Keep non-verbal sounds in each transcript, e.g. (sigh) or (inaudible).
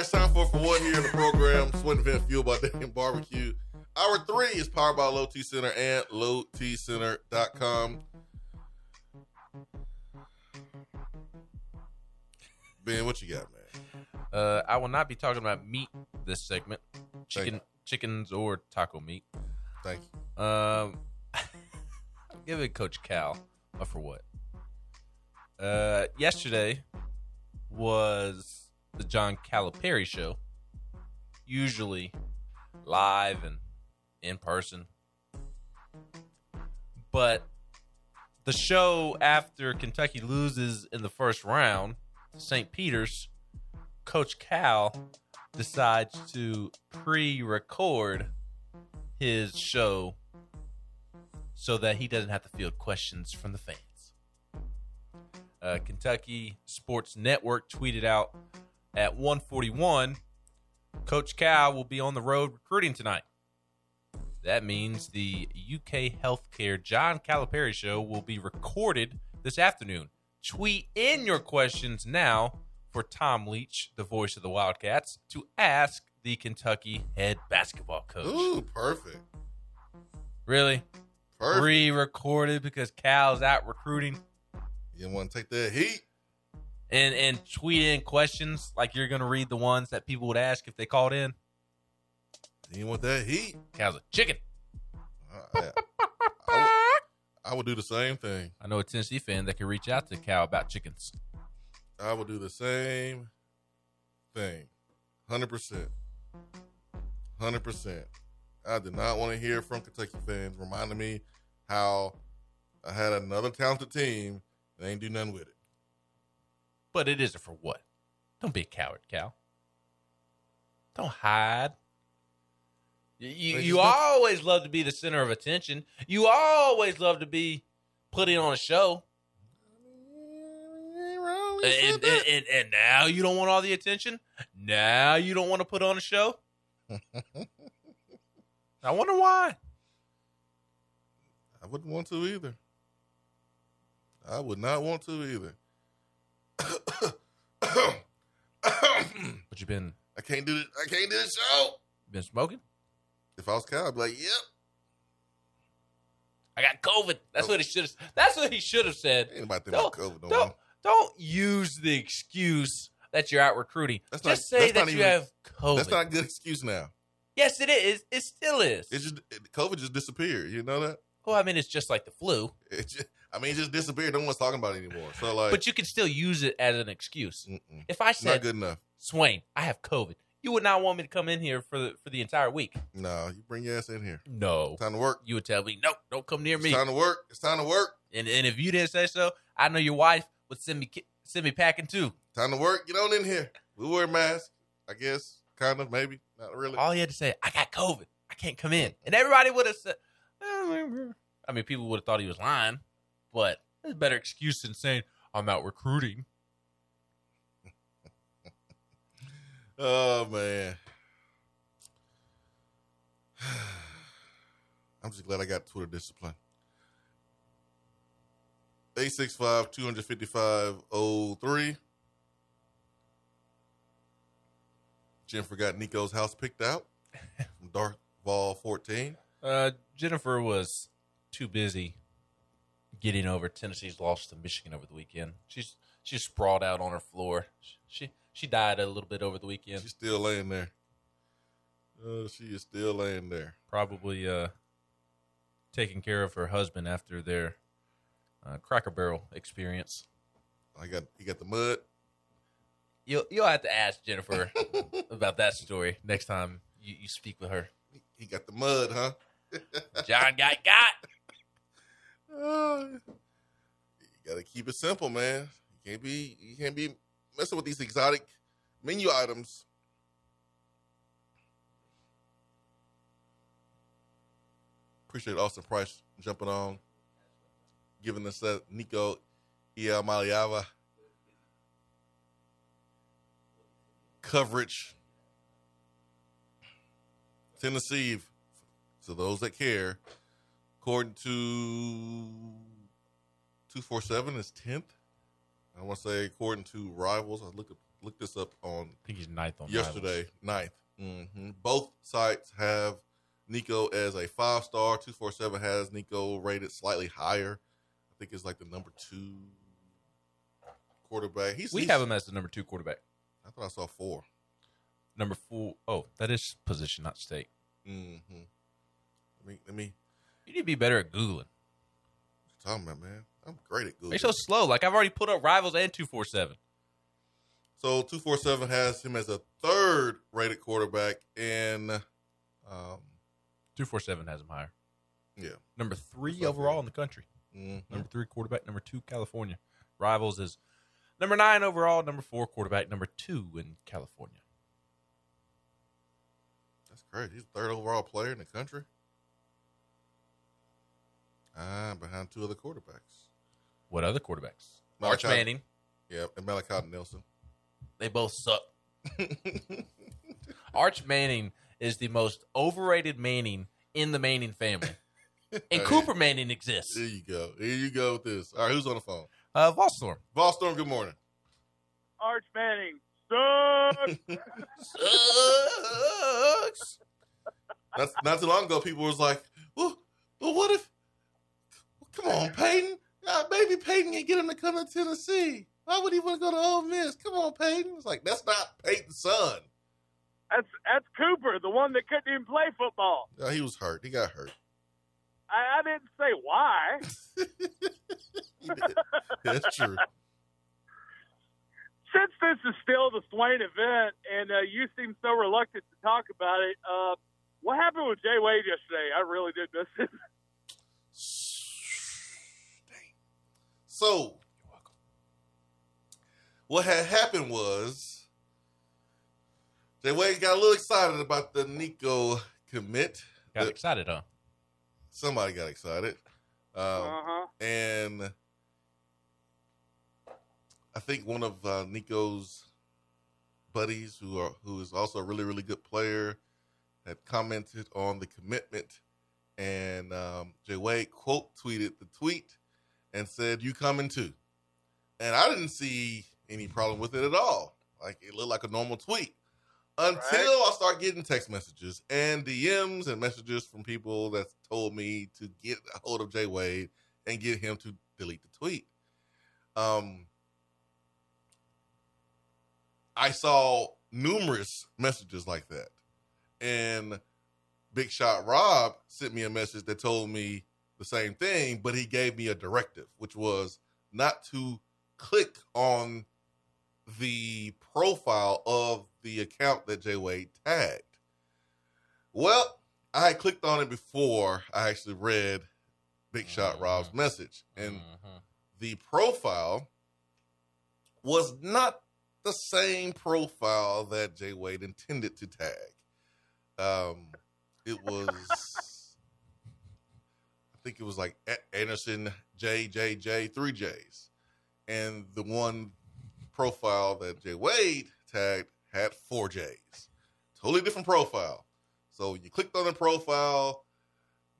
Right, it's time for for one here in the program. Swain Event Fuel by Dame Barbecue. Hour three is powered by Low T Center and lowtcenter.com. Ben, what you got, man? Uh, I will not be talking about meat this segment. Chicken, chickens or taco meat. Thank you. Um, (laughs) give it Coach Cal. But for what? Uh, yesterday was the John Calipari show. Usually live and in person. But the show after Kentucky loses in the first round, St. Peter's, Coach Cal decides to pre record his show so that he doesn't have to field questions from the fans. Uh, Kentucky Sports Network tweeted out at 141 Coach Cal will be on the road recruiting tonight. That means the UK Healthcare John Calipari show will be recorded this afternoon. Tweet in your questions now for Tom Leach, the voice of the Wildcats, to ask the Kentucky head basketball coach. Ooh, perfect. Really? Perfect. Re-recorded because Cal's out recruiting You want to take that heat? And and tweet in questions like you're gonna read the ones that people would ask if they called in. You want that heat? Cal's a chicken. I, I- I would do the same thing. I know a Tennessee fan that can reach out to Cal about chickens. I would do the same thing. 100%. 100%. I did not want to hear from Kentucky fans reminding me how I had another talented team and ain't do nothing with it. But it isn't for what? Don't be a coward, Cal. Don't hide. You, you, you it's not- always love to be the center of attention. You always love to be putting on a show. Ain't wrong with And, and, and, and now you don't want all the attention? Now you don't want to put on a show? (laughs) I wonder why. I wouldn't want to either. I would not want to either. But you've been I can't do it. I can't do the show. been smoking? If I was Cal, I'd be like, "Yep." I got COVID. That's oh. what he should have. That's what he should have said. Ain't nobody think Don't, about COVID no don't, don't use the excuse that you're out recruiting. That's Just not- say that you even- have COVID. That's not a good excuse now. yes, it is. It still is. It just COVID just disappeared. You know that? well, I mean, it's just like the flu, It just, I mean, it just disappeared. No one's talking about it anymore. So like, but you can still use it as an excuse. mm-mm. If I said, not good enough. Swain, I have COVID, you would not want me to come in here for the for the entire week. No, you bring your ass in here. No, Time to work. you would tell me, no, don't come near It's me. time to work. It's time to work. And and if you didn't say so, I know your wife would send me send me packing too. Time to work. Get on in here. We wear masks. I guess, kind of, maybe, not really. All you had to say, I got COVID. I can't come in. And everybody would have said, I mean, people would have thought he was lying, but there's a better excuse than saying, I'm out recruiting. (laughs) Oh man. (sighs) I'm just glad I got Twitter discipline. 865 255 03. Jennifer got Nico's house picked out (laughs) from Dark Ball 14. Uh, Jennifer was too busy getting over Tennessee's loss to Michigan over the weekend. She's she's sprawled out on her floor. She she died a little bit over the weekend. She's still laying there. Uh, she is still laying there. Probably uh, taking care of her husband after their uh, Cracker Barrel experience. I got he got the mud. You'll you'll have to ask Jennifer (laughs) about that story next time you, you speak with her. He got the mud, huh? (laughs) John got got. Uh, you gotta keep it simple, man. You can't be you can't be messing with these exotic menu items. Appreciate Austin Price jumping on, giving us that Nico Iamaleava coverage. Tennessee, so those that care, according to 247 is 10th. I want to say according to Rivals, I looked looked this up on I think he's ninth on yesterday, ninth. hmm Both sites have Nico as a five star. 247 has Nico rated slightly higher. I think it's like the number two quarterback. He's, We he's- have him as the number two quarterback. I thought I saw four. Number four. Oh, that is position, not state. hmm Let me let me You need to be better at googling. You talking about man. I'm great at Google. You're so slow. Like I've already put up rivals and two four seven. So two four seven has him as a third rated quarterback, and um, Two four seven has him higher. yeah, Number three overall in the country. Mhm. Number three quarterback. Number two California. Rivals is number nine overall. Number four quarterback. Number two in California. that's crazy. He's the third overall player in the country. Ah, behind two other quarterbacks. What other quarterbacks? Arch Malachi- Manning. Yeah, and Malachi Nelson. They both suck. (laughs) Arch Manning is the most overrated Manning in the Manning family. (laughs) And Hey, Cooper Manning exists. There you go. Here you go with this. All right, who's on the phone? Uh, Volstorm. Volstorm. Good morning. Arch Manning sucks. (laughs) Sucks. That's, not too long ago, people was like, "Well, well, what if? Come on, Peyton. Uh, maybe Peyton can get him to come to Tennessee. Why would he want to go to Ole Miss? Come on, Peyton." It's like that's not Peyton's son. That's that's Cooper, the one that couldn't even play football. Uh, he was hurt. He got hurt. I, I didn't say why. (laughs) (laughs) That's true. Since this is still the Swain event, and uh, you seem so reluctant to talk about it, uh, what happened with Jay Wade yesterday? I really did miss it. (laughs) So, what had happened was Jay Wade got a little excited about the Nico commit. Got The- excited, huh? Somebody got excited. Um, Uh huh. and I think one of uh, Nico's buddies, who are who is also a really really good player, had commented on the commitment, and um, Jay Wade quote tweeted the tweet and said, "You coming too?" And I didn't see any problem with it at all. Like it looked like a normal tweet until I start getting text messages and DMs and messages from people that told me to get a hold of Jay Wade and get him to delete the tweet. Um, I saw numerous messages like that, and Big Shot Rob sent me a message that told me the same thing, but he gave me a directive, which was not to click on the profile of the account that Jay Wade tagged. Well, I had clicked on it before I actually read Big Shot Rob's message, and Mhm. the profile was not the same profile that Jay Wade intended to tag. Um, it was, think it was like A- Anderson JJJ three J's, and the one profile that Jay Wade tagged had four J's. Totally different profile. So you clicked on the profile.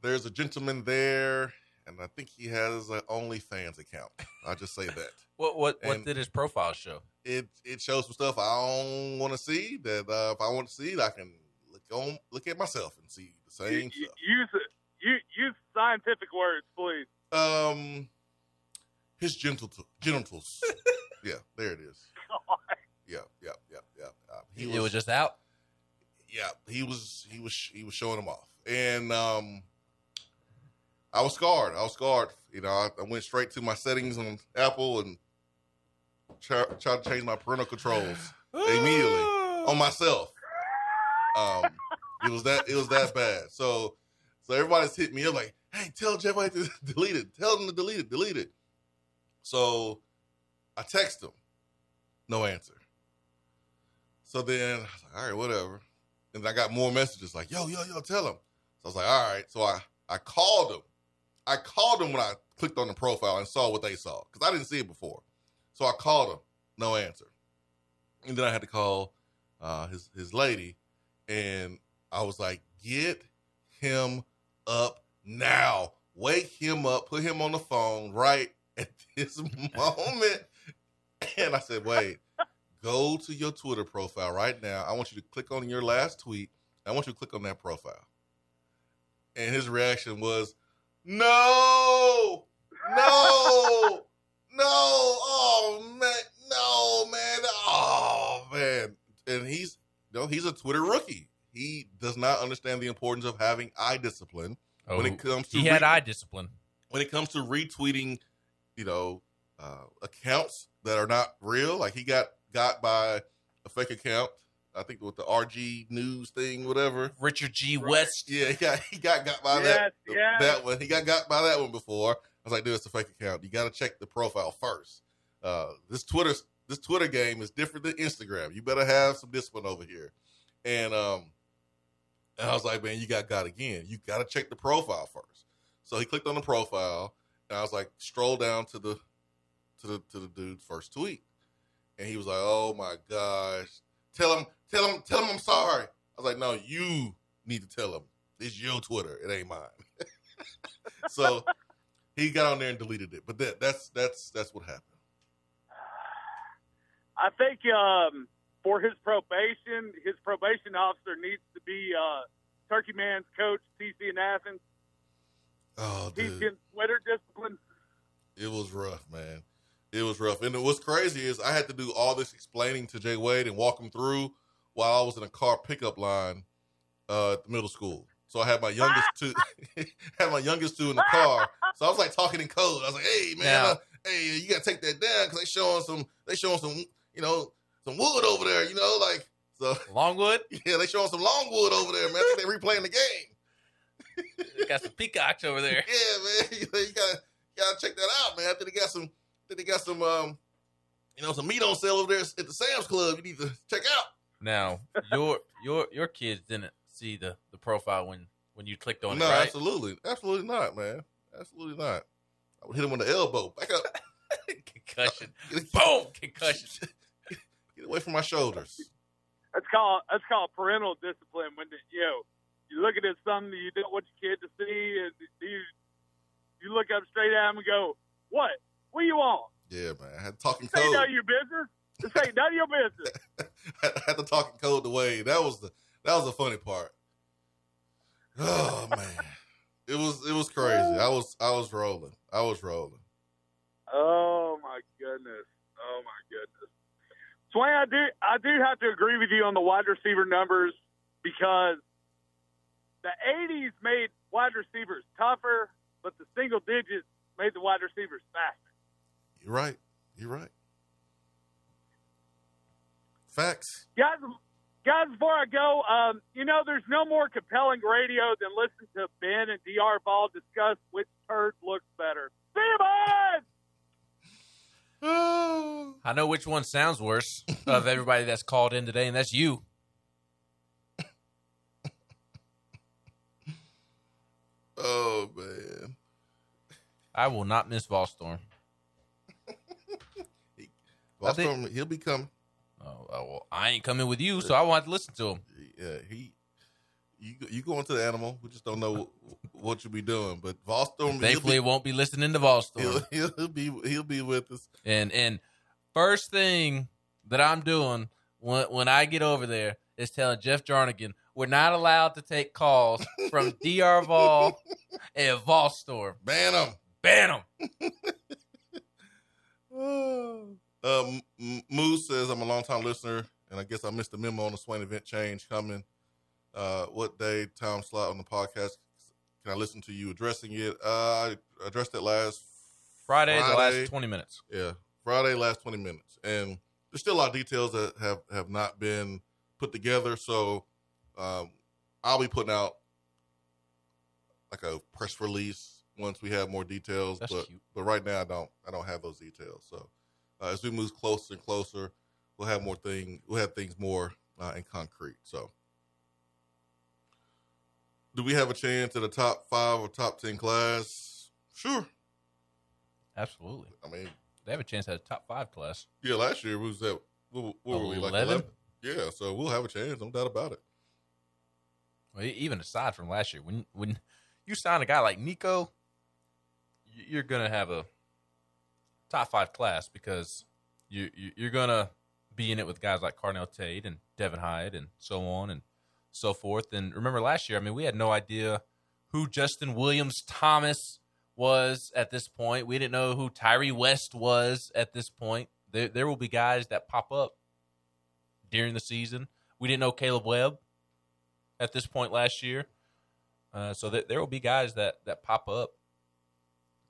There's a gentleman there, and I think he has an OnlyFans account. I'll just say that (laughs) What what what did his profile show? it it shows some stuff I don't want to see. That uh, if I want to see it, I can look on look at myself and see the same you- stuff. use it. You, use scientific words, please. Um, his gentle genitals. (laughs) yeah, there it is. God. Yeah, yeah, yeah, yeah. Uh, he it was just out. yeah, he was he was he was showing them off, and um, I was scarred. I was scarred. You know, I, I went straight to my settings on Apple and try, tried to change my parental controls (sighs) immediately (sighs) on myself. Um, it was that it was that bad. So so everybody's hit me up like, hey, tell Jay Wade to (laughs) delete it. Tell him to delete it. Delete it. So I text him. No answer. So then, I was like, all right, whatever. And I got more messages like, yo, yo, yo, tell him. So I was like, all right. So I, I called him. I called him when I clicked on the profile and saw what they saw because I didn't see it before. So I called him. No answer. And then I had to call uh, his his lady, and I was like, "Get him up now! Wake him up! Put him on the phone right (laughs) at this moment." And I said, "Wait, go to your Twitter profile right now. I want you to click on your last tweet. I want you to click on that profile." And his reaction was, "No, no, no! Oh man, no man! Oh man!" And he's, know, he's a Twitter rookie. He does not understand the importance of having eye discipline when it comes to Oh, he had re- eye discipline. when it comes to retweeting, you know, uh, accounts that are not real. Like he got got by a fake account. I think with the RG News thing, whatever. Richard G. Right. West. Yeah, he got he got got by that Yes, yes. that one. He got got by that one before. I was like, dude, it's a fake account. You got to check the profile first. Uh, this Twitter this Twitter game is different than Instagram. You better have some discipline over here. And um, and I was like, man, you got got again. You got to check the profile first. So he clicked on the profile, and I was like, scroll down to the to the to the dude's first tweet, and he was like, oh my gosh, tell him, tell him, tell him I'm sorry. I was like, no, you need to tell him. It's your Twitter. It ain't mine. (laughs) so he got on there and deleted it. But that that's that's that's what happened. I think um, for his probation, his probation officer needs to be uh, Turkey Man's coach, TC in Athens. Oh, Teach dude. him Twitter discipline. It was rough, man. It was rough. And what's crazy is I had to do all this explaining to Jay Wade and walk him through while I was in a car pickup line uh, at the middle school. So I had my youngest two, (laughs) had my youngest two in the car. So I was like talking in code. I was like, "Hey, man, Now- uh, hey, you gotta take that down because they showing some, they showing some, you know, some wood over there. You know, like so. Longwood. (laughs) Yeah, they showing some long wood over there, man. They replaying the game. Got some peacocks over there. (laughs) Yeah, man. (laughs) You, you gotta you gotta check that out, man. I think they got some I think they got some um you know some meat on sale over there at the Sam's Club. You need to check out. Now your your your kids didn't see the the profile when when you clicked on no, it, right? absolutely. Absolutely not, man. Absolutely not. I would hit him on the elbow. Back up. Concussion. Boom. Concussion. Get away from my shoulders. That's called that's called parental discipline. When the, you know you looking at something that you don't want your kid to see, and you you look up straight at him and go, "What? What you want? Yeah, man. I had to talk in This ain't none of your business. This ain't none of your business." (laughs) I had to talk in code the way. That was the that was the funny part. Oh man. It was it was crazy. I was I was rolling. I was rolling. Oh my goodness. Oh my goodness. Swain, I do I do have to agree with you on the wide receiver numbers because the eighties made wide receivers tougher, but the single digits made the wide receivers faster. You're right. You're right. Facts. Guys guys, before I go, um, you know there's no more compelling radio than listen to Ben and DR Ball discuss which turd looks better. See you boys! I know which one sounds worse of (laughs) everybody that's called in today, and that's you. oh man. I will not miss Volstorm. Well, (laughs) I think- he'll be coming. Oh, well, I ain't coming with you, so I won't have to listen to him. Yeah, he. You go- you go into the animal. We just don't know what you'll be doing, but Volstorm. Thankfully, he'll won't be listening to be, Volstorm. (laughs) he'll, he'll be he'll be with us. And and first thing that I'm doing when when I get over there is telling Jeff Jarnigan we're not allowed to take calls from (laughs) Dr. Vol and Volstorm. Ban him. Ban them. Um, (laughs) Moose says I'm a long time listener, and I guess I missed the memo on the Swain event change coming. Uh, what day, time slot on the podcast? Can I listen to you addressing it? Uh, I addressed it last Friday, the last 20 minutes. Yeah, Friday, last twenty minutes, and there's still a lot of details that have have not been put together. So, um, I'll be putting out like a press release once we have more details. That's but cute. but right now, I don't I don't have those details. So, uh, as we move closer and closer, we'll have more thing. We'll have things more uh, in concrete. So, do we have a chance at a top five or top ten class? Sure. Absolutely. I mean, They have a chance at a top five class. yeah. Last year we was at what, what were we like 11? 11? Yeah. So we'll have a chance, no doubt about it. Well, even aside from last year, when when you sign a guy like Nico, you're gonna have a top five class because you you- you're gonna be in it with guys like Carnell Tate and Devin Hyde and so on and so forth. And remember last year, I mean, we had no idea who Justin Williams Thomas was at this point. We didn't know who Tyree West was at this point. There there will be guys that pop up during the season. We didn't know Caleb Webb at this point last year. Uh, so that there will be guys that, that pop up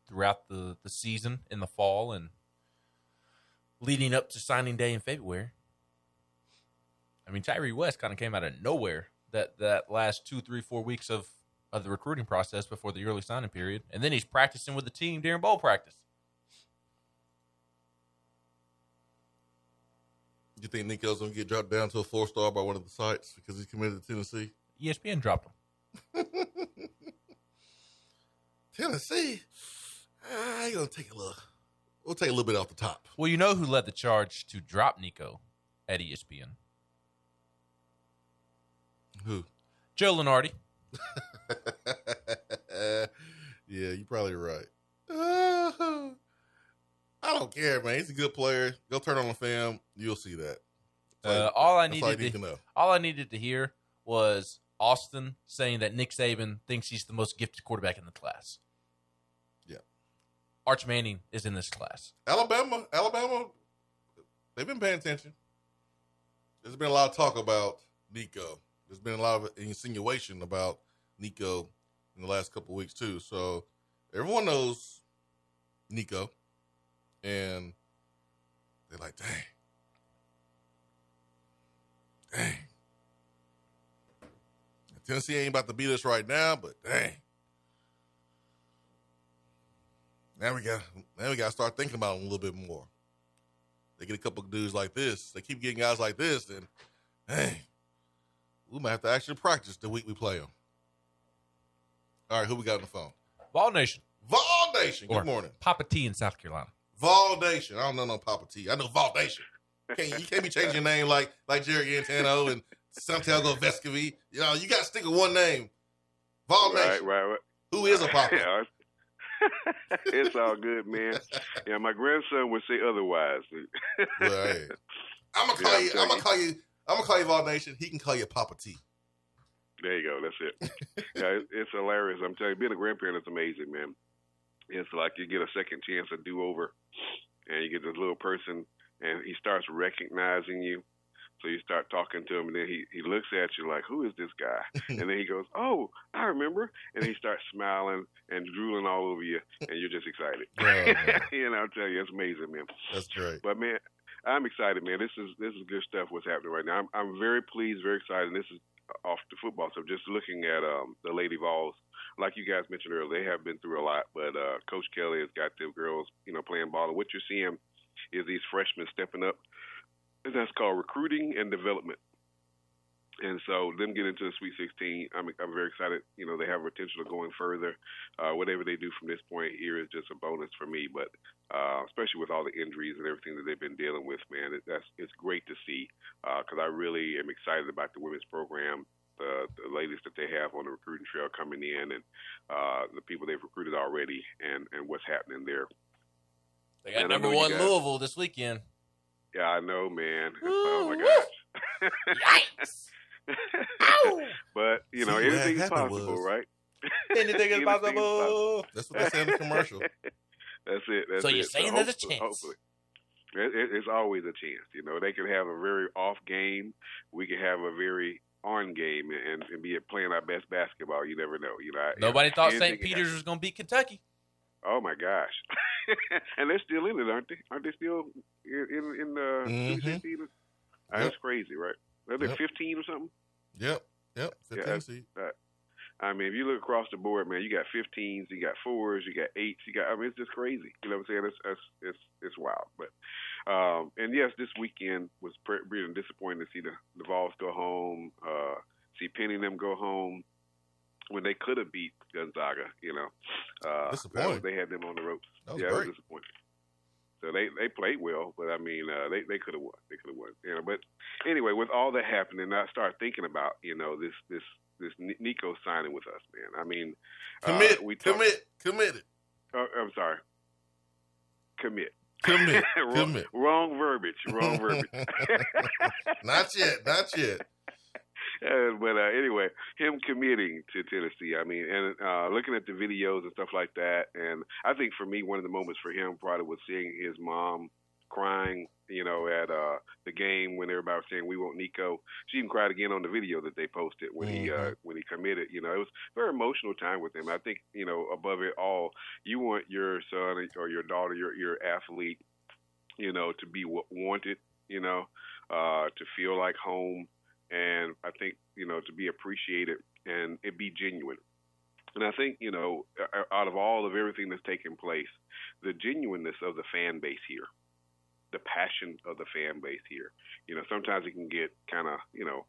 throughout the, the season in the fall and leading up to signing day in February. I mean, Tyree West kind of came out of nowhere that, that last two, three, four weeks of, of the recruiting process before the early signing period. And then he's practicing with the team during bowl practice. You think Nico's gonna get dropped down to a four star by one of the sites because he's committed to Tennessee? ESPN dropped him. (laughs) Tennessee, ah, I ain't gonna take a look. We'll take a little bit off the top. Well, you know who led the charge to drop Nico at ESPN? Who? Joe Lunardi. (laughs) yeah, you're probably right. Uh, I don't care, man. He's a good player. Go turn on the film. You'll see that. That's Uh, all I that's all needed to to all I needed to hear was Austin saying that Nick Saban thinks he's the most gifted quarterback in the class. Yeah. Arch Manning is in this class. Alabama, Alabama, they've been paying attention. There's been a lot of talk about Nico. There's been a lot of insinuation about Nico in the last couple weeks too. So everyone knows Nico, and they're like, "Dang, dang." Tennessee ain't about to beat us right now, but dang. Now we got now we got to start thinking about them a little bit more. They get a couple dudes like this. They keep getting guys like this, and hey, we might have to actually practice the week we play them. All right, who we got on the phone? Vol Nation. Vol Nation. Good Or morning, Papa T in South Carolina. Vol Nation. I don't know no Papa T. I know Vol Nation. Can't, you can't be changing your name like like Jerry Antano and Santiago Vescovi. You know, you got to stick with one name. Vol Right, Nation. right, right. Who is a (laughs) Papa? Yeah, it's- (laughs) it's all good, man. Yeah, my grandson would say otherwise. Well, hey, I'm gonna (laughs) Yeah, call I'm you. I'm gonna call you. I'm gonna call you Vol Nation. He can call you Papa T. There you go. That's it. (laughs) yeah, it, it's hilarious. I'm telling you, being a grandparent is amazing, man. It's like you get a second chance, a do over, and you get this little person, and he starts recognizing you. So you start talking to him, and then he, he looks at you like, "Who is this guy?" (laughs) and then he goes, "Oh, I remember." And he starts smiling and drooling all over you, and you're just excited. (laughs) And I'll tell you, it's amazing, man. That's great. But man, I'm excited, man. This is this is good stuff. What's happening right now? I'm I'm very pleased, very excited. And this is off the football. So just looking at um the Lady Vols, like you guys mentioned earlier, they have been through a lot. But uh, Coach Kelly has got the girls, you know, playing ball. And what you're seeing is these freshmen stepping up. And that's called recruiting and development. And so them getting into the Sweet 16, I'm I'm very excited. You know, they have potential of going further. Uh, whatever they do from this point here is just a bonus for me. But uh, especially with all the injuries and everything that they've been dealing with, man, it, that's it's great to see because I really am excited about the women's program, the the ladies that they have on the recruiting trail coming in, and uh, the people they've recruited already, and and what's happening there. They got And number one guys- Louisville this weekend. Yeah, I know, man. Woo, (laughs) oh my woo. gosh. (laughs) Yikes! Ow! (laughs) but you know, See, what anything's possible, was- right? (laughs) Anything is Anything's possible. That's what they say in the commercial. (laughs) That's it. That's So you're it. saying there's a chance. Hopefully. It, it, it's always a chance. You know, they can have a very off game. We can have a very on game and, and be playing our best basketball. You never know. You know, I- Nobody thought St. Peter's was going to beat Kentucky. Oh my gosh! and they're still in it, aren't they? Aren't they still in in, in the Mhm. Sweet 16? That's crazy, right? Are they Yep. 15 or something? Yep. Yep. 15 Yeah, seed. I mean, if you look across the board, man, you got 15s, you got fours, you got eights, you got. I mean, it's just crazy. You know what I'm saying? It's it's it's, it's wild. But um, and yes, this weekend was pretty really disappointing to see the the Vols go home, uh, see Penny and them go home when they could have beat Gonzaga. You know, uh, disappointing. They had them on the ropes. That was yeah, great. it was disappointing. So they they played well, but I mean, uh, they they could have won. They could have won. You know, but anyway, with all that happening, I start thinking about you know this this this Nico signing with us, man. I mean, commit, uh, we talk- commit, committed. Uh, I'm sorry, commit. Commit, (laughs) wrong, commit. wrong verbiage. Wrong verbiage. (laughs) not yet. Not yet. But uh, anyway, him committing to Tennessee. I mean, and uh, looking at the videos and stuff like that, and I think for me, one of the moments for him probably was seeing his mom crying, you know, at uh, the game when everybody was saying we want Nico. She even cried again on the video that they posted when he uh, when he committed. You know, it was a very emotional time with him. I think you know, above it all, you want your son or your daughter, your your athlete, you know, to be wanted. You know, uh, to feel like home and I think you know to be appreciated and it be genuine. And I think you know, out of all of everything that's taken place, the genuineness of the fan base here, the passion of the fan base here. You know, sometimes it can get kind of you know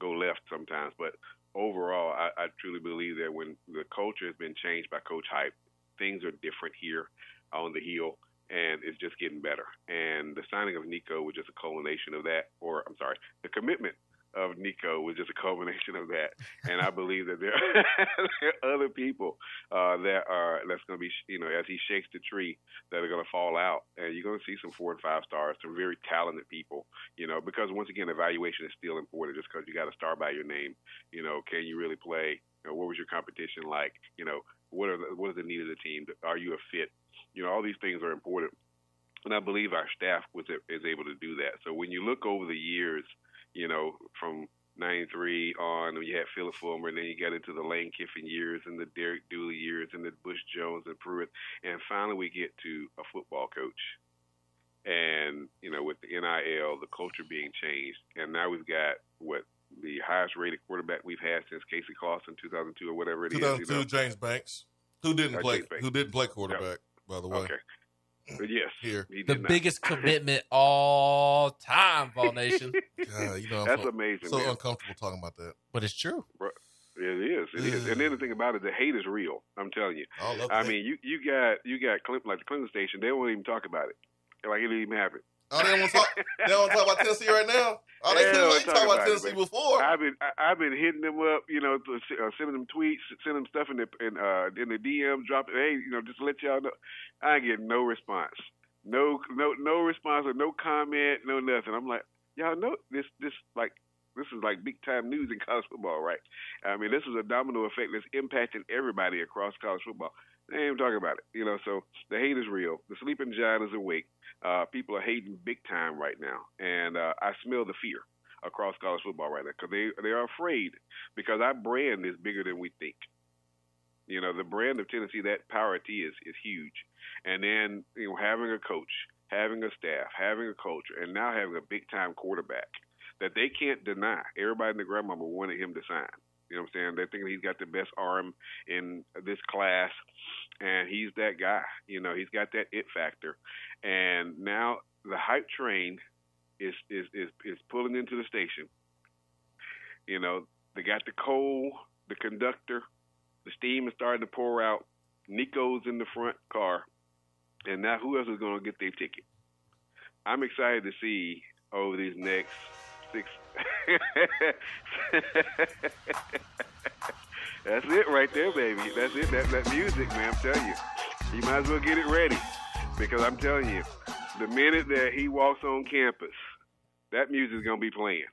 go left sometimes, but overall, I, I truly believe that when the culture has been changed by Coach Heupel, things are different here on the hill and it's just getting better. And the signing of Nico was just a culmination of that, or I'm sorry, the commitment of Nico was just a culmination of that. And I believe that there, (laughs) there are other people uh, that are that's going to be, you know, as he shakes the tree, that are going to fall out, and you're going to see some four and five stars, some very talented people, you know, because once again, evaluation is still important. Just because you got a star by your name, you know, can you really play? You know, what was your competition like? You know, what are the, what is the need of the team? Are you a fit? You know, all these things are important. And I believe our staff was is able to do that. So when you look over the years, you know, from '93 on, you had Philip Fulmer, and then you got into the Lane Kiffin years and the Derek Dooley years and the Butch Jones and Pruitt, and finally we get to a football coach. And you know, with the NIL, the culture being changed, and now we've got what the highest rated quarterback we've had since Casey Clausen, 2002 or whatever it is. 2002, you know? James Banks, who didn't Uh, play, who didn't play quarterback, by the way. Okay. But yes, Here, he The biggest (laughs) commitment all time, Vol Nation. (laughs) God, you know, That's so, amazing, so man. uncomfortable talking about that. But it's true. It is. It is. And then the (sighs) thing about it, the hate is real. I'm telling you. All of I mean, you you got you got Clinton, like the Clinton station. They won't even talk about it. Like it didn't even happen. Oh, they don't want to talk. They don't want talk about Tennessee right now. Oh, they couldn't wait to talk about about it, Tennessee before. I've been I, I've been hitting them up, you know, to, uh, sending them tweets, sending them stuff in the in, uh, in the DM, dropping, hey, you know, just to let y'all know. I getting no response, no no no response or no comment, no nothing. I'm like, y'all know this this like this is like big time news in college football, right? I mean, this is a domino effect that's impacting everybody across college football. They ain't talking about it, you know. So the hate is real. The sleeping giant is awake. Uh, people are hating big time right now, and uh, I smell the fear across college football right now because they they are afraid because our brand is bigger than we think. You know, the brand of Tennessee, that power T is is huge, and then you know having a coach, having a staff, having a culture, and now having a big time quarterback that they can't deny. Everybody in the grandmama wanted him to sign. You know what I'm saying? They're thinking he's got the best arm in this class, and he's that guy. You know, he's got that it factor. And now the hype train is is is, is pulling into the station. You know, they got the coal, the conductor, the steam is starting to pour out. Nico's in the front car, and now who else is going to get their ticket? I'm excited to see over these next six. (laughs) That's it right there, baby. That's it. That, that music, man. I'm telling you, you might as well get it ready because I'm telling you, the minute that he walks on campus, that music's gonna be playing,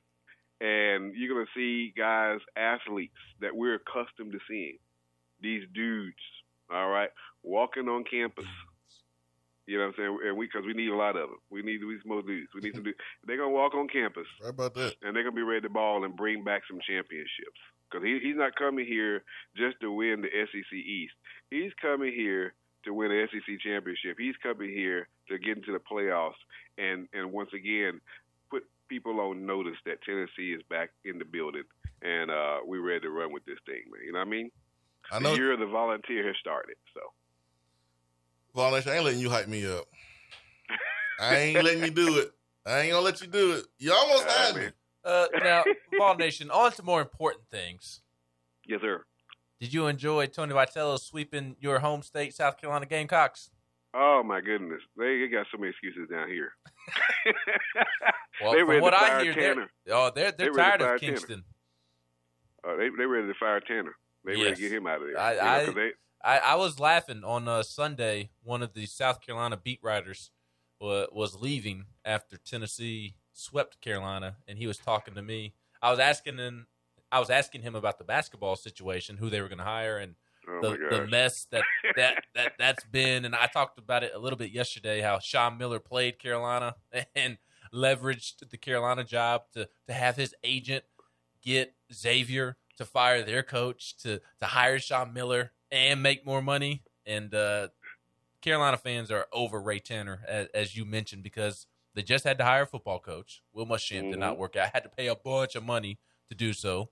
and you're gonna see guys, athletes that we're accustomed to seeing. These dudes, all right, walking on campus. You know what I'm saying? And we, because we need a lot of them. We need these more dudes. We need some dudes. (laughs) They're gonna walk on campus How about that. and they're gonna be ready to ball and bring back some championships. Because he, he's not coming here just to win the SEC East. He's coming here to win the SEC championship. He's coming here to get into the playoffs and and once again put people on notice that Tennessee is back in the building and uh, we're ready to run with this thing, man. You know what I mean? I know The year of the volunteer has started. So Vol Nation, I ain't letting you hype me up. I ain't letting you do it. I ain't gonna let you do it. You almost All right, had me. Uh, now, Vol Nation, on to more important things. yes, sir. Did you enjoy Tony Vitello sweeping your home state, South Carolina Gamecocks? Oh my goodness, they, they got so many excuses down here. (laughs) Well, they from what I fire hear, they're, oh, they're They they're ready tired of Kingston. Uh, they they ready to fire Tanner. They ready to get him out of there. I- You know, I- they, I, I was laughing on uh, Sunday. One of the South Carolina beat writers wa- was leaving after Tennessee swept Carolina, and he was talking to me. I was asking him, I was asking him about the basketball situation, who they were going to hire, and oh the, the mess that (laughs) that that that's been. And I talked about it a little bit yesterday. How Sean Miller played Carolina (laughs) and leveraged the Carolina job to to have his agent get Xavier to fire their coach to to hire Sean Miller and make more money. And uh, Carolina fans are over Ray Tanner, as, as you mentioned, because they just had to hire a football coach. Will Muschamp did not work out. Had to pay a bunch of money to do so.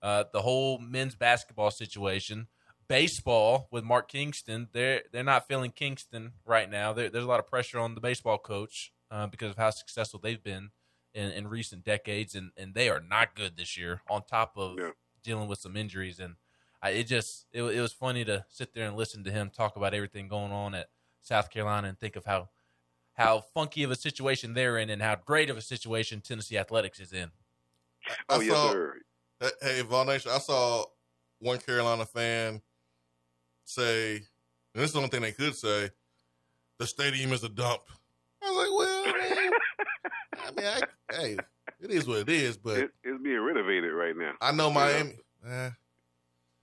Uh, the whole men's basketball situation, baseball with Mark Kingston, they're they're not feeling Kingston right now. There, there's a lot of pressure on the baseball coach uh, because of how successful they've been in, in recent decades, and, and they are not good this year. On top of Yeah. dealing with some injuries, and I, it just it, it was funny to sit there and listen to him talk about everything going on at South Carolina and think of how how funky of a situation they're in and how great of a situation Tennessee athletics is in. Oh I yes, saw- sir. Hey, Hey, Vol Nation, I saw one Carolina fan say, and this is the only thing they could say, the stadium is a dump. I was like, well, I mean, (laughs) I mean I, hey, it is what it is, but It, it's being renovated right now. I know Miami. Eh,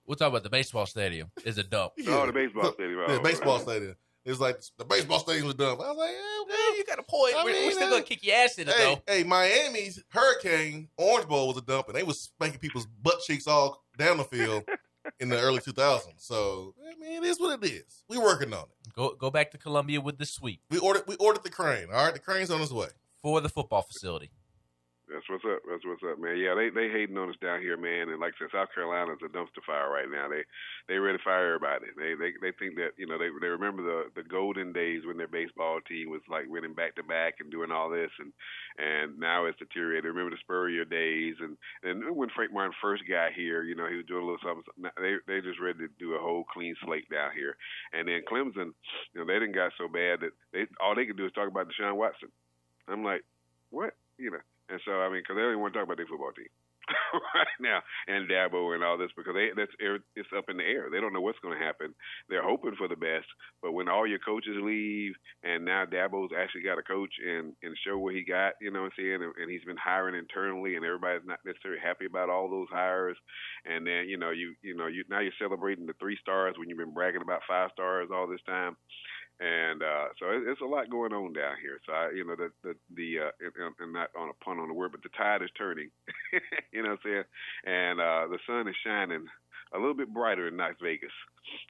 We'll talk about the baseball stadium is a dump. (laughs) Oh, the baseball stadium. Yeah, Oh, baseball right. stadium. It's like the baseball stadium is dumb. I was like, eh, well, you got a point. I we're, mean, we're still uh, gonna kick your ass in it hey, though. hey, Miami's Hurricane Orange Bowl was a dump, and they was spanking people's butt cheeks all down the field (laughs) in the early 2000s. So, I mean, it is what it is. We're working on it. Go go back to Columbia with the sweep We ordered we ordered the crane. All right, the crane's on its way. for the football facility. That's what's up. That's what's up, man. Yeah, they they hating on us down here, man. And like I said, South Carolina's a dumpster fire right now. They they ready to fire everybody. They they they think that you know they they remember the the golden days when their baseball team was like winning back to back and doing all this, and and now it's deteriorated. Remember the Spurrier days, and and when Frank Martin first got here, you know he was doing a little something. They they just ready to do a whole clean slate down here. And then Clemson, you know they didn't got so bad that they all they could do is talk about Deshaun Watson. I'm like, what? You know. And so I mean, because they don't even want to talk about their football team (laughs) right now and Dabo and all this because they that's it's up in the air. They don't know what's going to happen. They're hoping for the best, but when all your coaches leave and now Dabo's actually got a coach and and show what he got, you know what I'm saying, and, and he's been hiring internally, and everybody's not necessarily happy about all those hires. And then you know you you know you now you're celebrating the three stars when you've been bragging about five stars all this time and uh, so it, it's a lot going on down here. So I, you know, the the the uh, and, and not on a pun on the word, but the tide is turning. (laughs) you know what I'm saying? And uh, the sun is shining a little bit brighter in Las Vegas,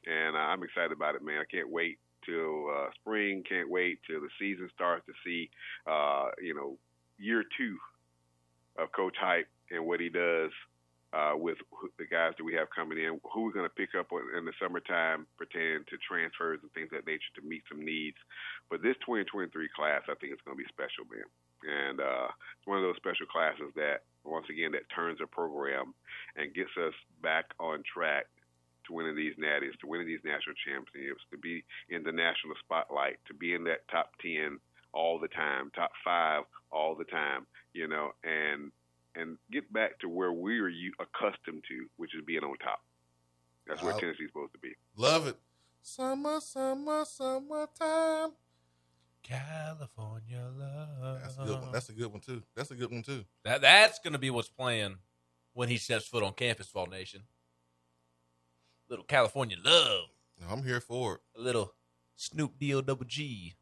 and uh, I'm excited about it, man. I can't wait till uh, spring. Can't wait till the season starts to see, uh, you know, year two of Coach Heupel and what he does uh, with the guys that we have coming in, who we're going to pick up in the summertime pertaining to transfers and things of that nature to meet some needs. But this 2023 class, I think it's going to be special, man. And uh, it's one of those special classes that, once again, that turns a program and gets us back on track to winning these natties, to winning these national championships, to be in the national spotlight, to be in that top 10 all the time, top five all the time, you know, and and get back to where we are accustomed to, which is being on top. That's where Wow. Tennessee's supposed to be. Love it. Summer, summer, summertime. California love. That's a good one. That's a good one too. That's a good one too. that, that's going to be what's playing when he steps foot on campus, Vol Nation. Little California love. I'm here for it. A little Snoop D O double G.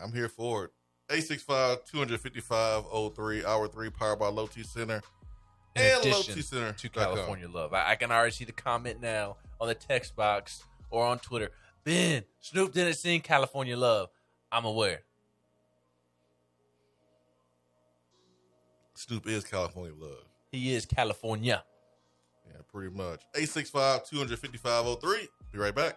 I'm here for it. 865-255-03, hour three, powered by Low T Center. In and Low T Center. to California love. I, I can already see the comment now on the text box or on Twitter. Ben, Snoop didn't sing California love. I'm aware. Snoop is California love. He is California. Yeah, pretty much. 865 255 03. Be right back.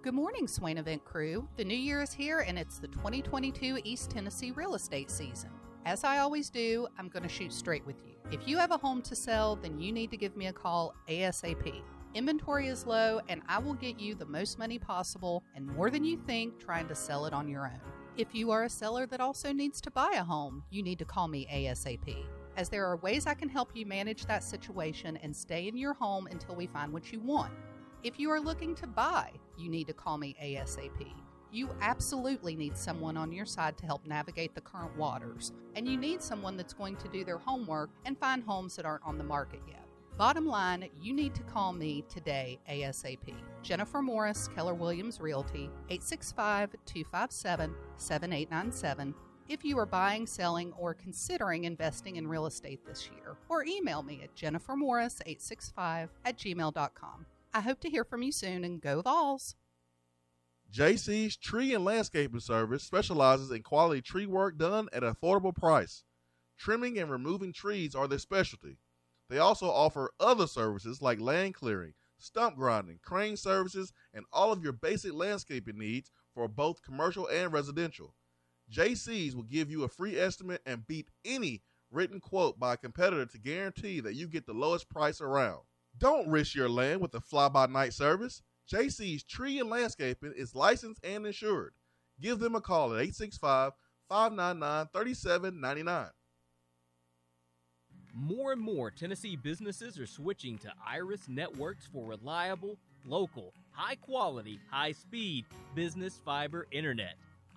Good morning, Swain Event crew. The new year is here and it's the 2022 East Tennessee real estate season. As I always do, I'm going to shoot straight with you. If you have a home to sell, then you need to give me a call ASAP. Inventory is low, and I will get you the most money possible and more than you think trying to sell it on your own. If you are a seller that also needs to buy a home, you need to call me ASAP, as there are ways I can help you manage that situation and stay in your home until we find what you want. If you are looking to buy, you need to call me ASAP. You absolutely need someone on your side to help navigate the current waters, and you need someone that's going to do their homework and find homes that aren't on the market yet. Bottom line, you need to call me today ASAP. Jennifer Morris, Keller Williams Realty, 865 257 7897. If you are buying, selling, or considering investing in real estate this year, or email me at jennifermorris865 at gmail.com. I hope to hear from you soon and go Vols! JC's Tree and Landscaping Service specializes in quality tree work done at an affordable price. Trimming and removing trees are their specialty. They also offer other services like land clearing, stump grinding, crane services, and all of your basic landscaping needs for both commercial and residential. JC's will give you a free estimate and beat any written quote by a competitor to guarantee that you get the lowest price around. Don't risk your land with a fly by night service. JC's Tree and Landscaping is licensed and insured. Give them a call at 865 599 3799. More and more Tennessee businesses are switching to Iris Networks for reliable, local, high quality, high speed business fiber internet.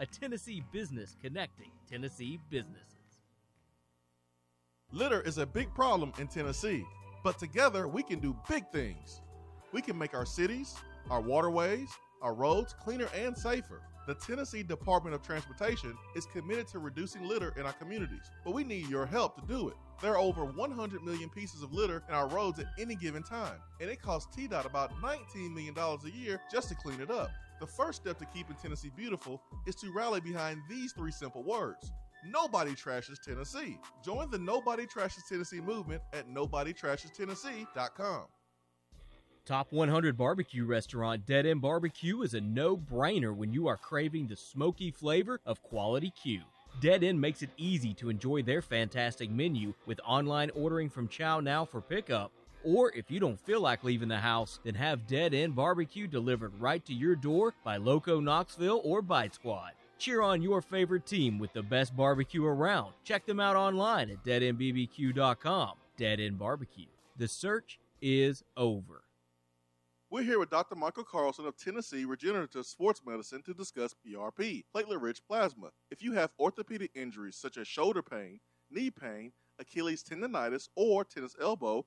a Tennessee business connecting Tennessee businesses. Litter is a big problem in Tennessee, but together we can do big things. We can make our cities, our waterways, our roads cleaner and safer. The Tennessee Department of Transportation is committed to reducing litter in our communities, but we need your help to do it. There are over 100 million pieces of litter in our roads at any given time, and it costs TDOT about $19 million a year just to clean it up. The first step to keeping Tennessee beautiful is to rally behind these three simple words. Nobody trashes Tennessee. Join the Nobody Trashes Tennessee movement at nobodytrashestennessee.com. Top 100 barbecue restaurant Dead End Barbecue is a no brainer when you are craving the smoky flavor of quality Q. Dead End makes it easy to enjoy their fantastic menu with online ordering from ChowNow for pickup. Or if you don't feel like leaving the house, then have Dead End Barbecue delivered right to your door by Loco Knoxville or Bite Squad. Cheer on your favorite team with the best barbecue around. Check them out online at deadendbbq.com. Dead End Barbecue. The search is over. We're here with Dr. Michael Carlson of Tennessee Regenerative Sports Medicine to discuss PRP, platelet rich plasma. If you have orthopedic injuries such as shoulder pain, knee pain, Achilles tendonitis, or tennis elbow,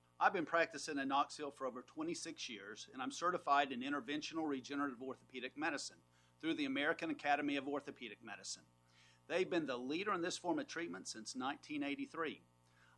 I've been practicing in Knoxville for over 26 years, and I'm certified in interventional regenerative orthopedic medicine through the American Academy of Orthopedic Medicine. They've been the leader in this form of treatment since 1983.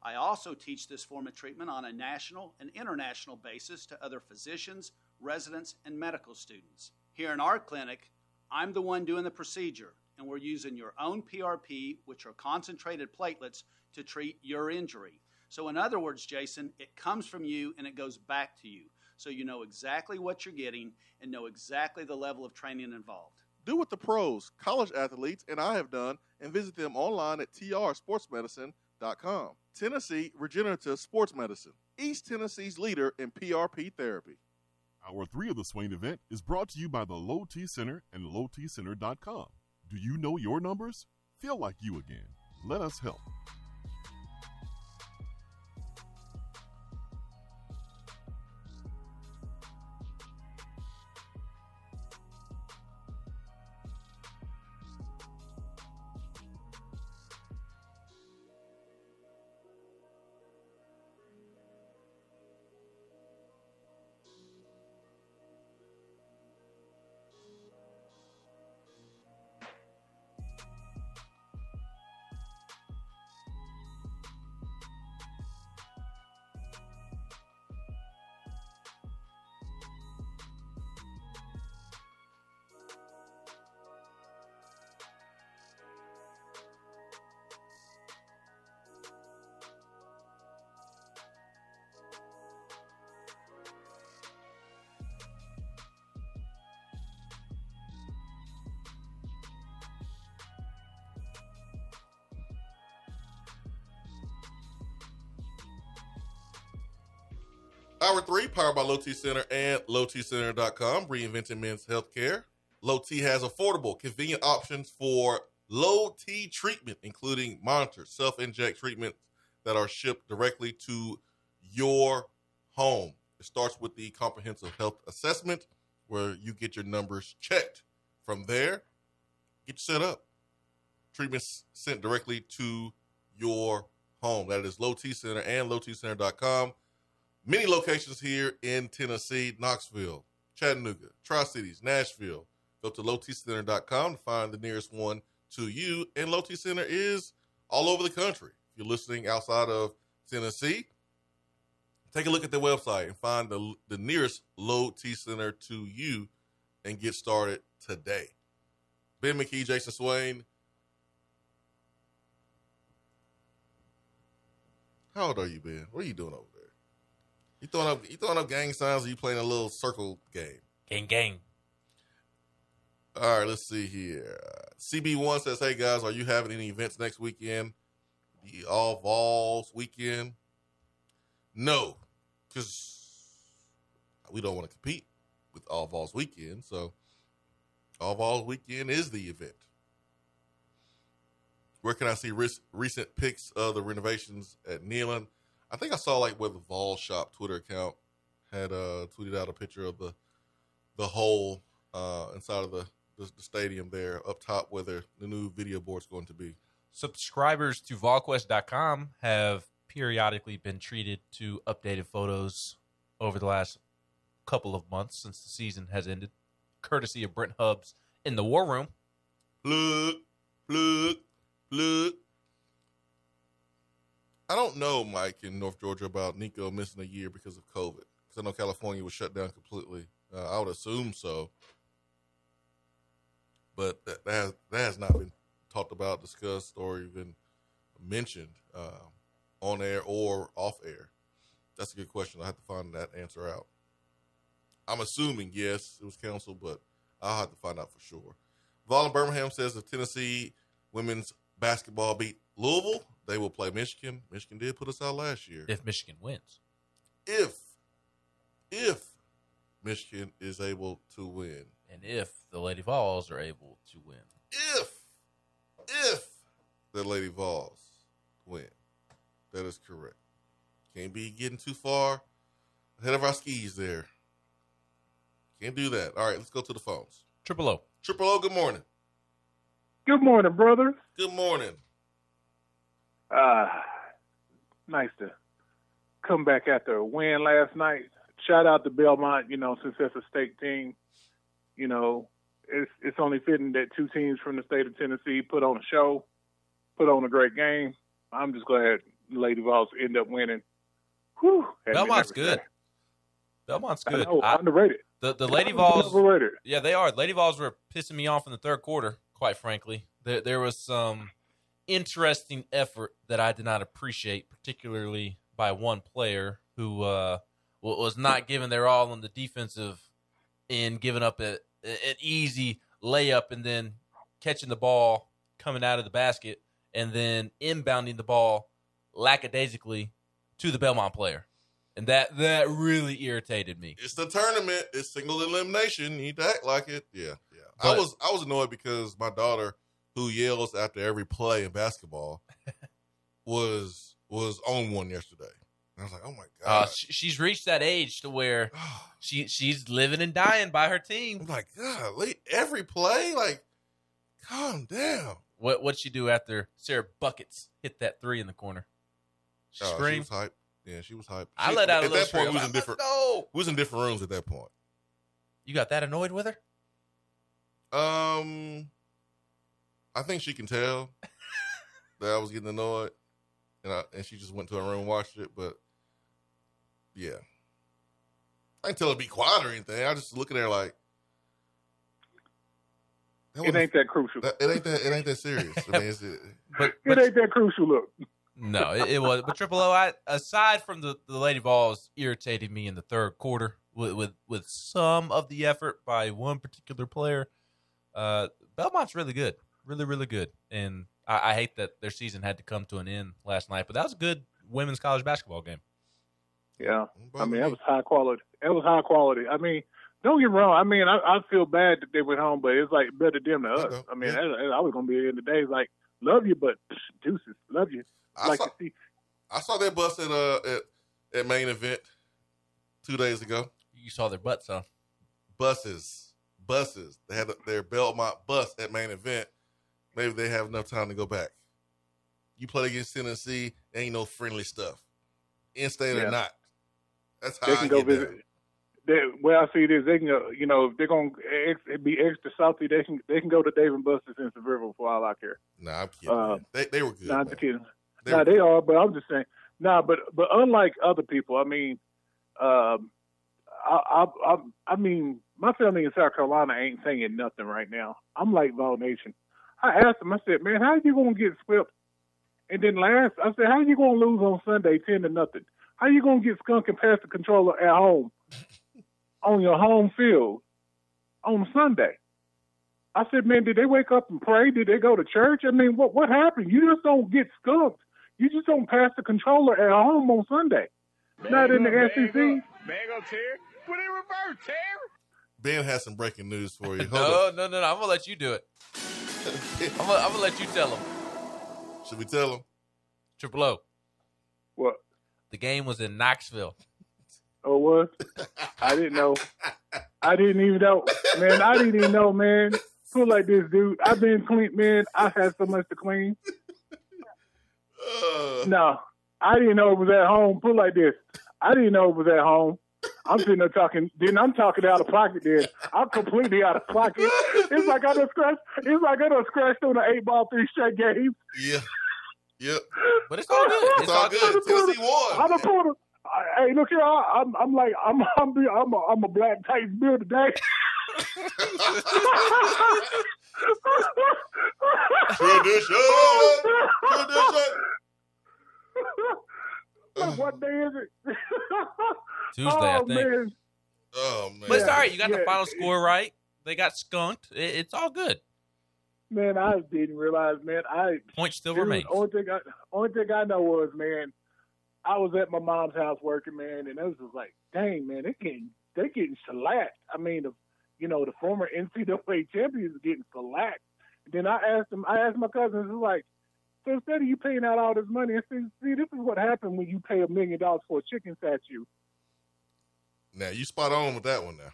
I also teach this form of treatment on a national and international basis to other physicians, residents, and medical students. Here in our clinic, I'm the one doing the procedure, and we're using your own PRP, which are concentrated platelets, to treat your injury. So, in other words, Jason, it comes from you and it goes back to you. So you know exactly what you're getting and know exactly the level of training involved. Do what the pros, college athletes, and I have done and visit them online at trsportsmedicine.com. Tennessee Regenerative Sports Medicine, East Tennessee's leader in PRP therapy. Hour three of the Swain event is brought to you by the Low T Center and lowtcenter.com. Do you know your numbers? Feel like you again. Let us help. Powered by Low T Center and lowtcenter.com, reinventing men's healthcare. Low T has affordable, convenient options for low T treatment, including monitors, self inject treatments that are shipped directly to your home. It starts with the comprehensive health assessment where you get your numbers checked. From there, get set up. Treatments sent directly to your home. That is Low T Center and lowtcenter.com. Many locations here in Tennessee, Knoxville, Chattanooga, Tri Cities, Nashville. Go to lowtcenter.com to find the nearest one to you. And Low T Center is all over the country. If you're listening outside of Tennessee, take a look at their website and find the, the nearest Low T Center to you and get started today. Ben McKee, Jason Swain. How old are you, Ben? What are you doing over? You throwing up you throwing up gang signs or you playing a little circle game? Gang gang. All right, let's see here. CB1 says, Hey guys, are you having any events next weekend? The All Vols weekend? No, because we don't want to compete with All Vols weekend. So All Vols weekend is the event. Where can I see recent pics of the renovations at Neyland? I think I saw like where the Vol Shop Twitter account had uh, tweeted out a picture of the the hole uh, inside of the, the, the stadium there up top where the, the new video board's going to be. Subscribers to VolQuest.com have periodically been treated to updated photos over the last couple of months since the season has ended, courtesy of Brent Hubbs in the War Room. Look, look, look. I don't know, Mike, in North Georgia about Nico missing a year because of COVID. Because I know California was shut down completely. Uh, I would assume so, but that, that has that has not been talked about, discussed, or even mentioned uh, on air or off air. That's a good question. I have to find that answer out. I'm assuming yes, it was canceled, but I'll have to find out for sure. Vol in Birmingham says if Tennessee women's basketball beat Louisville, they will play Michigan. Michigan did put us out last year. If Michigan wins, if if Michigan is able to win, and if the Lady Vols are able to win, if if the Lady Vols win, that is correct. Can't be getting too far ahead of our skis there. Can't do that. All right, let's go to the phones. Triple O. Triple O, good morning. Good morning, brothers. Good morning. Uh, nice to come back after a win last night. Shout out to Belmont, you know, since that's a state team. You know, it's it's only fitting that two teams from the state of Tennessee put on a show, put on a great game. I'm just glad Lady Vols end up winning. Whew, Belmont's good. Belmont's I good. know, I- underrated. The the Lady Vols, overrated. yeah, they are. Lady Vols were pissing me off in the third quarter. Quite frankly, there there was some interesting effort that I did not appreciate, particularly by one player who uh, was not giving their all on the defensive end, giving up a, an easy layup and then catching the ball coming out of the basket and then inbounding the ball lackadaisically to the Belmont player. And that that really irritated me. It's the tournament. It's single elimination. You need to act like it. Yeah, yeah. I was I was annoyed because my daughter, who yells after every play in basketball, (laughs) was was on one yesterday. And I was like, oh my god. Uh, she, she's reached that age to where (sighs) she she's living and dying by her team. I'm like, golly, every play, like, calm down. What what'd she do after Sarah Buckets hit that three in the corner? She Oh, she screamed. was hype. Yeah, she was hype. I She- let out a at little that point. We was in different. "Let's. We was in different rooms at that point. You got that annoyed with her? Um, I think she can tell (laughs) that I was getting annoyed, and I, and she just went to her room and watched it. But yeah, I didn't tell her to be quiet or anything. I just look at her like It ain't that crucial. that- it ain't that it ain't that serious. I mean, it's, (laughs) it, But It ain't that crucial. Look, No, it, it was. But Triple O, I, aside from the, the Lady Vols irritated me in the third quarter with, with with some of the effort by one particular player. Uh, Belmont's really good, really really good, and I, I hate that their season had to come to an end last night. But that was a good women's college basketball game. Yeah, I mean that was high quality. That was high quality. I mean, don't get me wrong. I mean, I, I feel bad that they went home, but it's like better them than us. I mean, I, I was gonna be in the days like love you, but (laughs) deuces, love you. I like saw, to see. I saw that bus at uh at, at main event two days ago. You saw their butts, huh? Buses, buses. They had their Belmont bus at main event. Maybe they have enough time to go back. You play against Tennessee, ain't no friendly stuff. In state Yeah. or not. That's how They I can go get visit. They, well, I see this. They can go. You know, if they're gonna ex, be extra salty, they can they can go to Dave and Buster's in Seville for all I care. Nah, I'm kidding. Uh. They they were good. Not man. the kidding. They nah, they are, but I'm just saying. Nah, but but unlike other people, I mean, um, I, I I I mean, my family in South Carolina ain't saying nothing right now. I'm like Vol Nation. I asked them. I said, man, how you gonna get swept? And then last, I said, how you gonna lose on Sunday ten to nothing? How you gonna get skunk and pass the controller at home (laughs) on your home field on Sunday? I said, man, did they wake up and pray? Did they go to church? I mean, what what happened? You just don't get skunked. You just don't pass the controller at home on Sunday. Not in the SEC. Mango Terry. Put it in reverse, Terry. Ben has some breaking news for you. (laughs) Hold No, up. no, no, no. I'm gonna let you do it. (laughs) I'm gonna, I'm gonna let you tell him. Should we tell him? Triple O. What? The game was in Knoxville. Oh, what? I didn't know. I didn't even know, man. I didn't even know, man. Feel like this, dude. I've been clean, man. I've had so much to clean. (laughs) Uh. No, I didn't know it was at home. Put like this. I didn't know it was at home. I'm sitting there talking. Then I'm talking out of pocket. Then I'm completely out of pocket. It's like I done scratched. It's like I done scratched on the eight ball three straight games. Yeah. Yep. But it's all good. It's all good. Tennessee won. I'm a pull. Hey, look here. I, I'm, I'm like, I'm, I'm, I'm a, I'm a black Titan build today. (laughs) Tradition. Tradition. (laughs) (sighs) what day is it? (laughs) Tuesday, I oh, think. Man. Oh man. But it's all right. You got the final score right. They got skunked. It, it's all good. Man, I didn't realize, man. I Point still it was- remains. Only thing, I, only thing I know was, man, I was at my mom's house working, man, and I was just like, dang, man, they getting they getting shellacked. I mean, the you know the former (laughs) NCAA champions are getting shellacked. Then I asked them, I asked my cousins, it like, so instead of you paying out all this money, I (laughs) said, see, this is what happened when you pay a million dollars for a chicken statue. Now you spot on with that one. Now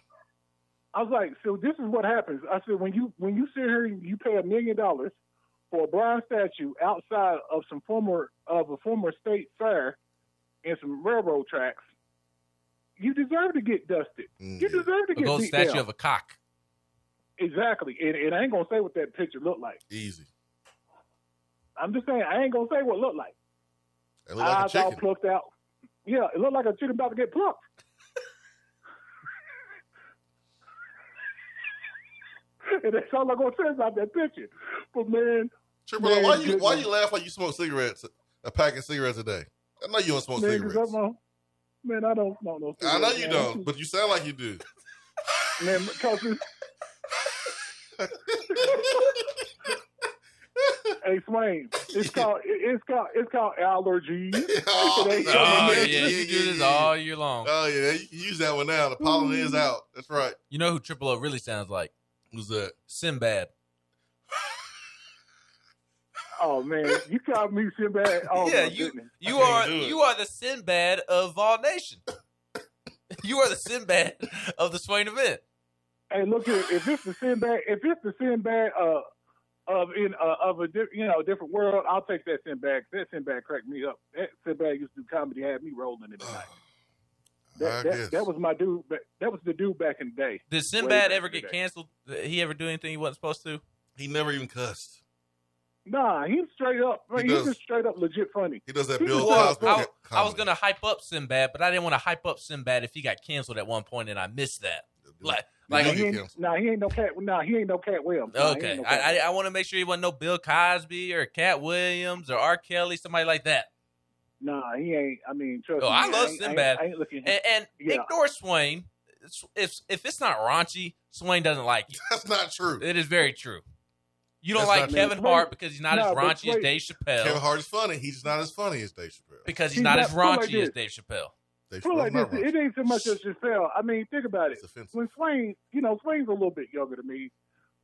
I was like, so this is what happens. I said, when you when you sit here you pay a million dollars for a bronze statue outside of some former of a former state fair and some railroad tracks, you deserve to get dusted. You mm, deserve to A get gold beat statue down. of a cock. exactly. And, and I ain't gonna say what that picture looked like. easy. I'm just saying I ain't gonna say what it looked like. It looked like a Eyes all plucked out. Yeah, it looked like a chicken about to get plucked. (laughs) and that's all I'm gonna say about that picture. But man, Triple man, why you why you laugh like you smoke cigarettes? A pack of cigarettes a day. I know you don't smoke man, cigarettes. A- man, I don't smoke no I know you man. don't, but you sound like you do. Man, because (laughs) it's... hey Swain, it's called it's called it's called allergies. (laughs) Oh, (laughs) It ain't Oh, yeah, you do this all year long. Oh yeah, you use that one now. The pollen is out. That's right. You know who Triple O really sounds like? Who's that? Sinbad. (laughs) Oh man, you called me Sinbad. Oh yeah, my you goodness. you are you are the Sinbad of Vol Nation. you are the Sinbad of the Swain event. Hey, look here. If it's the Sinbad, if it's the Sinbad uh, of in uh, of a di- you know different world, I'll take that Sinbad. That Sinbad cracked me up. That Sinbad used to do comedy, had me rolling in the night. (sighs) That, that, that was my dude. That was the dude back in the day. Did Way Sinbad ever get canceled? Did he ever do anything he wasn't supposed to? He never even cussed. Nah, he's straight up. He he's does- just straight up legit funny. He does that He Bill Cosby I, I was gonna hype up Sinbad, but I didn't want to hype up Sinbad if he got canceled at one point, and I missed that. Like, like Nah, he ain't, nah, he ain't no cat. Nah, he ain't no Katt Williams. Nah, okay, no I Cat I, I want to make sure he wasn't no Bill Cosby or Katt Williams or R. Kelly, somebody like that. Nah, he ain't. I mean, trust Oh, me. I love Sinbad. I ain't, I ain't looking. And, and Yeah. ignore Swain. If if it's not raunchy, Swain doesn't like you. That's not true. It is very true. You don't That's like Kevin true. Hart because he's not No, as raunchy as Dave Chappelle. Kevin Hart is funny. He's not as funny as Dave Chappelle. because he's He's not not- as it like raunchy as. Dave Chappelle. Put it like this, it ain't so much as Chappelle. I mean, think about it. When Swain, you know, Swain's a little bit younger than me,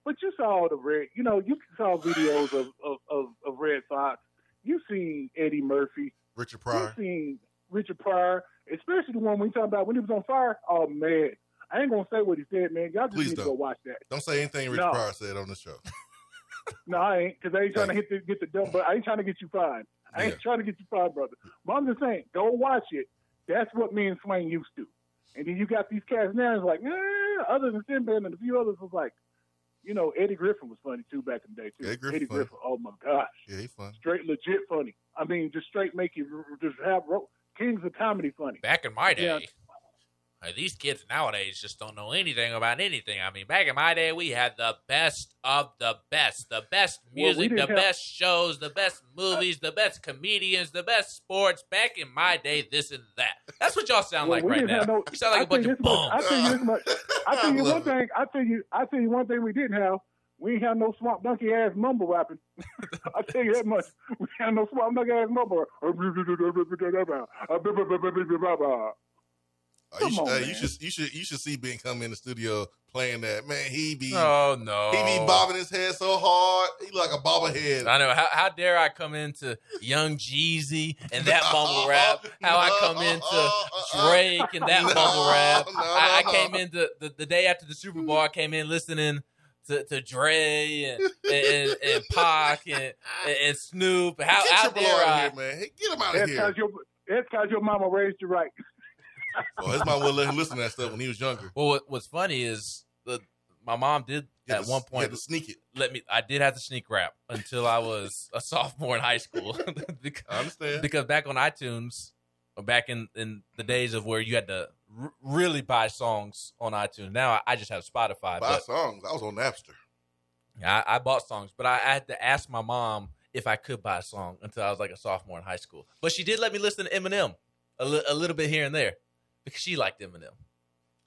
but you saw the red. You know, you saw videos of of, of, of Redd Foxx. You seen Eddie Murphy. Richard Pryor. You seen Richard Pryor, especially the one we talking about when he was on fire. Oh man, I ain't gonna say what he said, man. Y'all just Please need to don't. go watch that. Don't say anything Richard No. Pryor said on the show. (laughs) (laughs) No, I ain't, because I ain't trying to hit the, get the dumb, but I ain't trying to get you fined. I ain't Yeah. trying to get you fined, brother. But I'm just saying, go watch it. That's what me and Swain used to. And then you got these cats now, it's like, eh, other than Sinbad and a few others was like, you know, Eddie Griffin was funny too back in the day too. Eddie Griffin Eddie. Griffin, oh my gosh, Yeah, he's funny. straight legit funny. I mean, just straight make you just have ro- kings of comedy funny. Back in my day, Yeah. These kids nowadays just don't know anything about anything. I mean, back in my day, we had the best of the best, the best Well, we music, the have- best shows, the best movies, the best comedians, the best sports. Back in my day, this and that. That's what y'all sound Well, like right now. no- you sound like I a bunch of this I bums. tell you this much. I tell you one (laughs) thing. I tell you. I tell you one thing we didn't have. We ain't have no swamp donkey ass mumble rapping. (laughs) I tell you that much. We had no swamp donkey ass mumble. (laughs) Uh, you, should, on, uh, man. you should you should you should see Ben come in the studio playing that. Man, he be Oh no, he be bobbing his head so hard. He like a bobblehead. I know. How, how dare I come into Young Jeezy and that (laughs) mumble rap? How I come into (laughs) Drake and that No, mumble rap? (laughs) no, I, no, I came no. into the, the day after the Super Bowl. I came in listening to, to Dre and and, and Pac and, and Snoop. How, Get how your boy dare out I? of here, man. Hey, Get him out of That's here. because your that's because your mama raised you right. Oh, his mom wouldn't let him listen to that stuff when he was younger. Well, what, what's funny is the my mom did at to- one point had to sneak it. Let me. I did have to sneak rap until I was a sophomore in high school. (laughs) because, I understand. because back on iTunes, or back in in the days of where you had to r- really buy songs on iTunes. Now I, I just have Spotify. Buy but songs. I was on Napster. I, I bought songs, but I, I had to ask my mom if I could buy a song until I was like a sophomore in high school. But she did let me listen to Eminem a, li- a little bit here and there because she liked Eminem.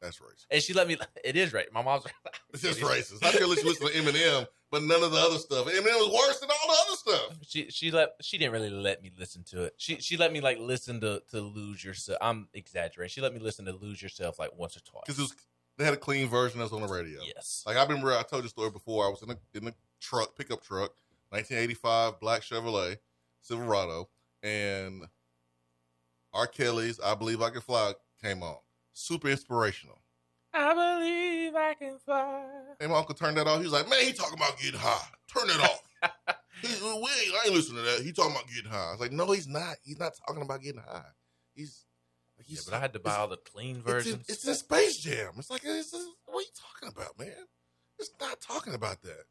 That's racist. And she let me. (laughs) It is right. My mom's. (laughs) It's just racist. How can you listen to Eminem, but none of the other stuff? Eminem was worse than all the other stuff. She she let she didn't really let me listen to it. She she let me like listen to to lose yourself. I'm exaggerating. She let me listen to lose yourself like once or twice. Because they had a clean version that's on the radio. Yes. Like I remember, I told you a story before. I was in a in a truck, pickup truck, 1985 black Chevrolet Silverado, and R. Kelly's "I Believe I Can Fly" came on. Super inspirational. I believe I can fly. And my uncle turned that off. He was like, "Man, he talking about getting high. Turn it off." (laughs) he, we ain't, I ain't listening to that. He talking about getting high. I was like, "No, he's not. He's not talking about getting high. He's." Yeah, but I had to buy all the clean it's in, versions. it's in Space Jam. It's like, it's, it's- what are you talking about, man? It's not talking about that.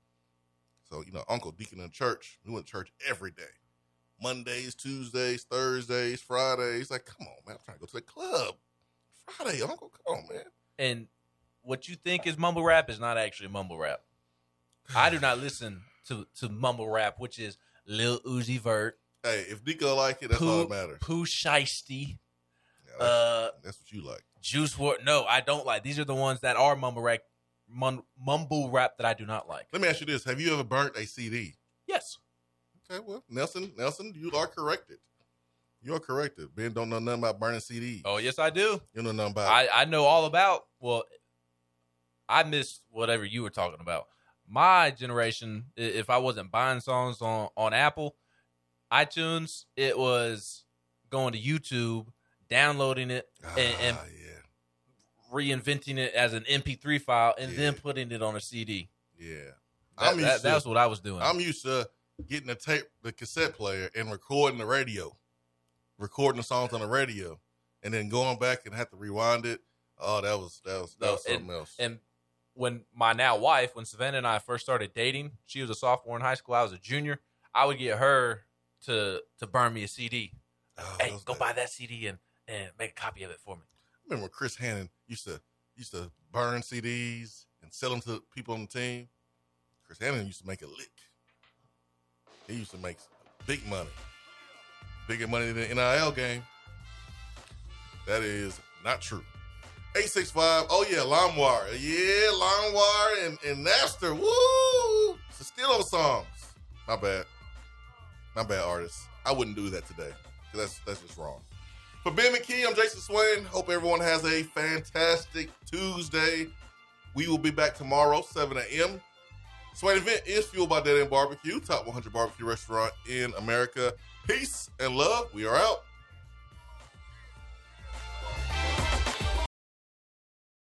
So, you know, Uncle Deacon in church, we went to church every day. Mondays, Tuesdays, Thursdays, Fridays. Like, come on, man. I'm trying to go to the club. Friday, Uncle. Come on, man. and what you think is mumble rap is not actually mumble rap. I do not listen to to mumble rap, which is Lil Uzi Vert, Hey, if Nico like it, that's all that matters. Pooh Shiesty, Yeah, that's, uh, that's what you like. Juice WRLD. No, I don't like. These are the ones that are mumble rap, mum, mumble rap that I do not like. Let me ask you this. Have you ever burnt a CD? Yes. Okay, well, Nelson, Nelson, you are corrected. You are corrected. Ben don't know nothing about burning CDs. Oh yes, I do. You know nothing about I, I know all about. Well, I missed whatever you were talking about. My generation, if I wasn't buying songs on on Apple, iTunes, it was going to YouTube, downloading it, and, and Ah, yeah. reinventing it as an MP3 file, and then putting it on a CD. Yeah. That- I'm that- to- that's what I was doing. I'm used to getting the tape, the cassette player, and recording the radio, recording the songs on the radio, and then going back and have to rewind it. Oh, that was that was that was something else. And when my now wife, when Savannah and I first started dating, she was a sophomore in high school. I was a junior. I would get her to to burn me a CD. Oh, hey, go buy that CD and and make a copy of it for me. I remember Chris Hannon used to used to burn CDs and sell them to people on the team. Chris Hannon used to make a lick. He used to make big money, bigger money than the NIL game. That is not true. 865, oh yeah, LimeWire. Yeah, LimeWire and, and Napster. Woo! So still on songs. My bad. My bad, artists. I wouldn't do that today. That's that's just wrong. For Ben McKee, I'm Jason Swain. Hope everyone has a fantastic Tuesday. We will be back tomorrow, 7 a.m. Swain event is fueled by Dead End Barbecue, top 100 barbecue restaurant in America. Peace and love. We are out.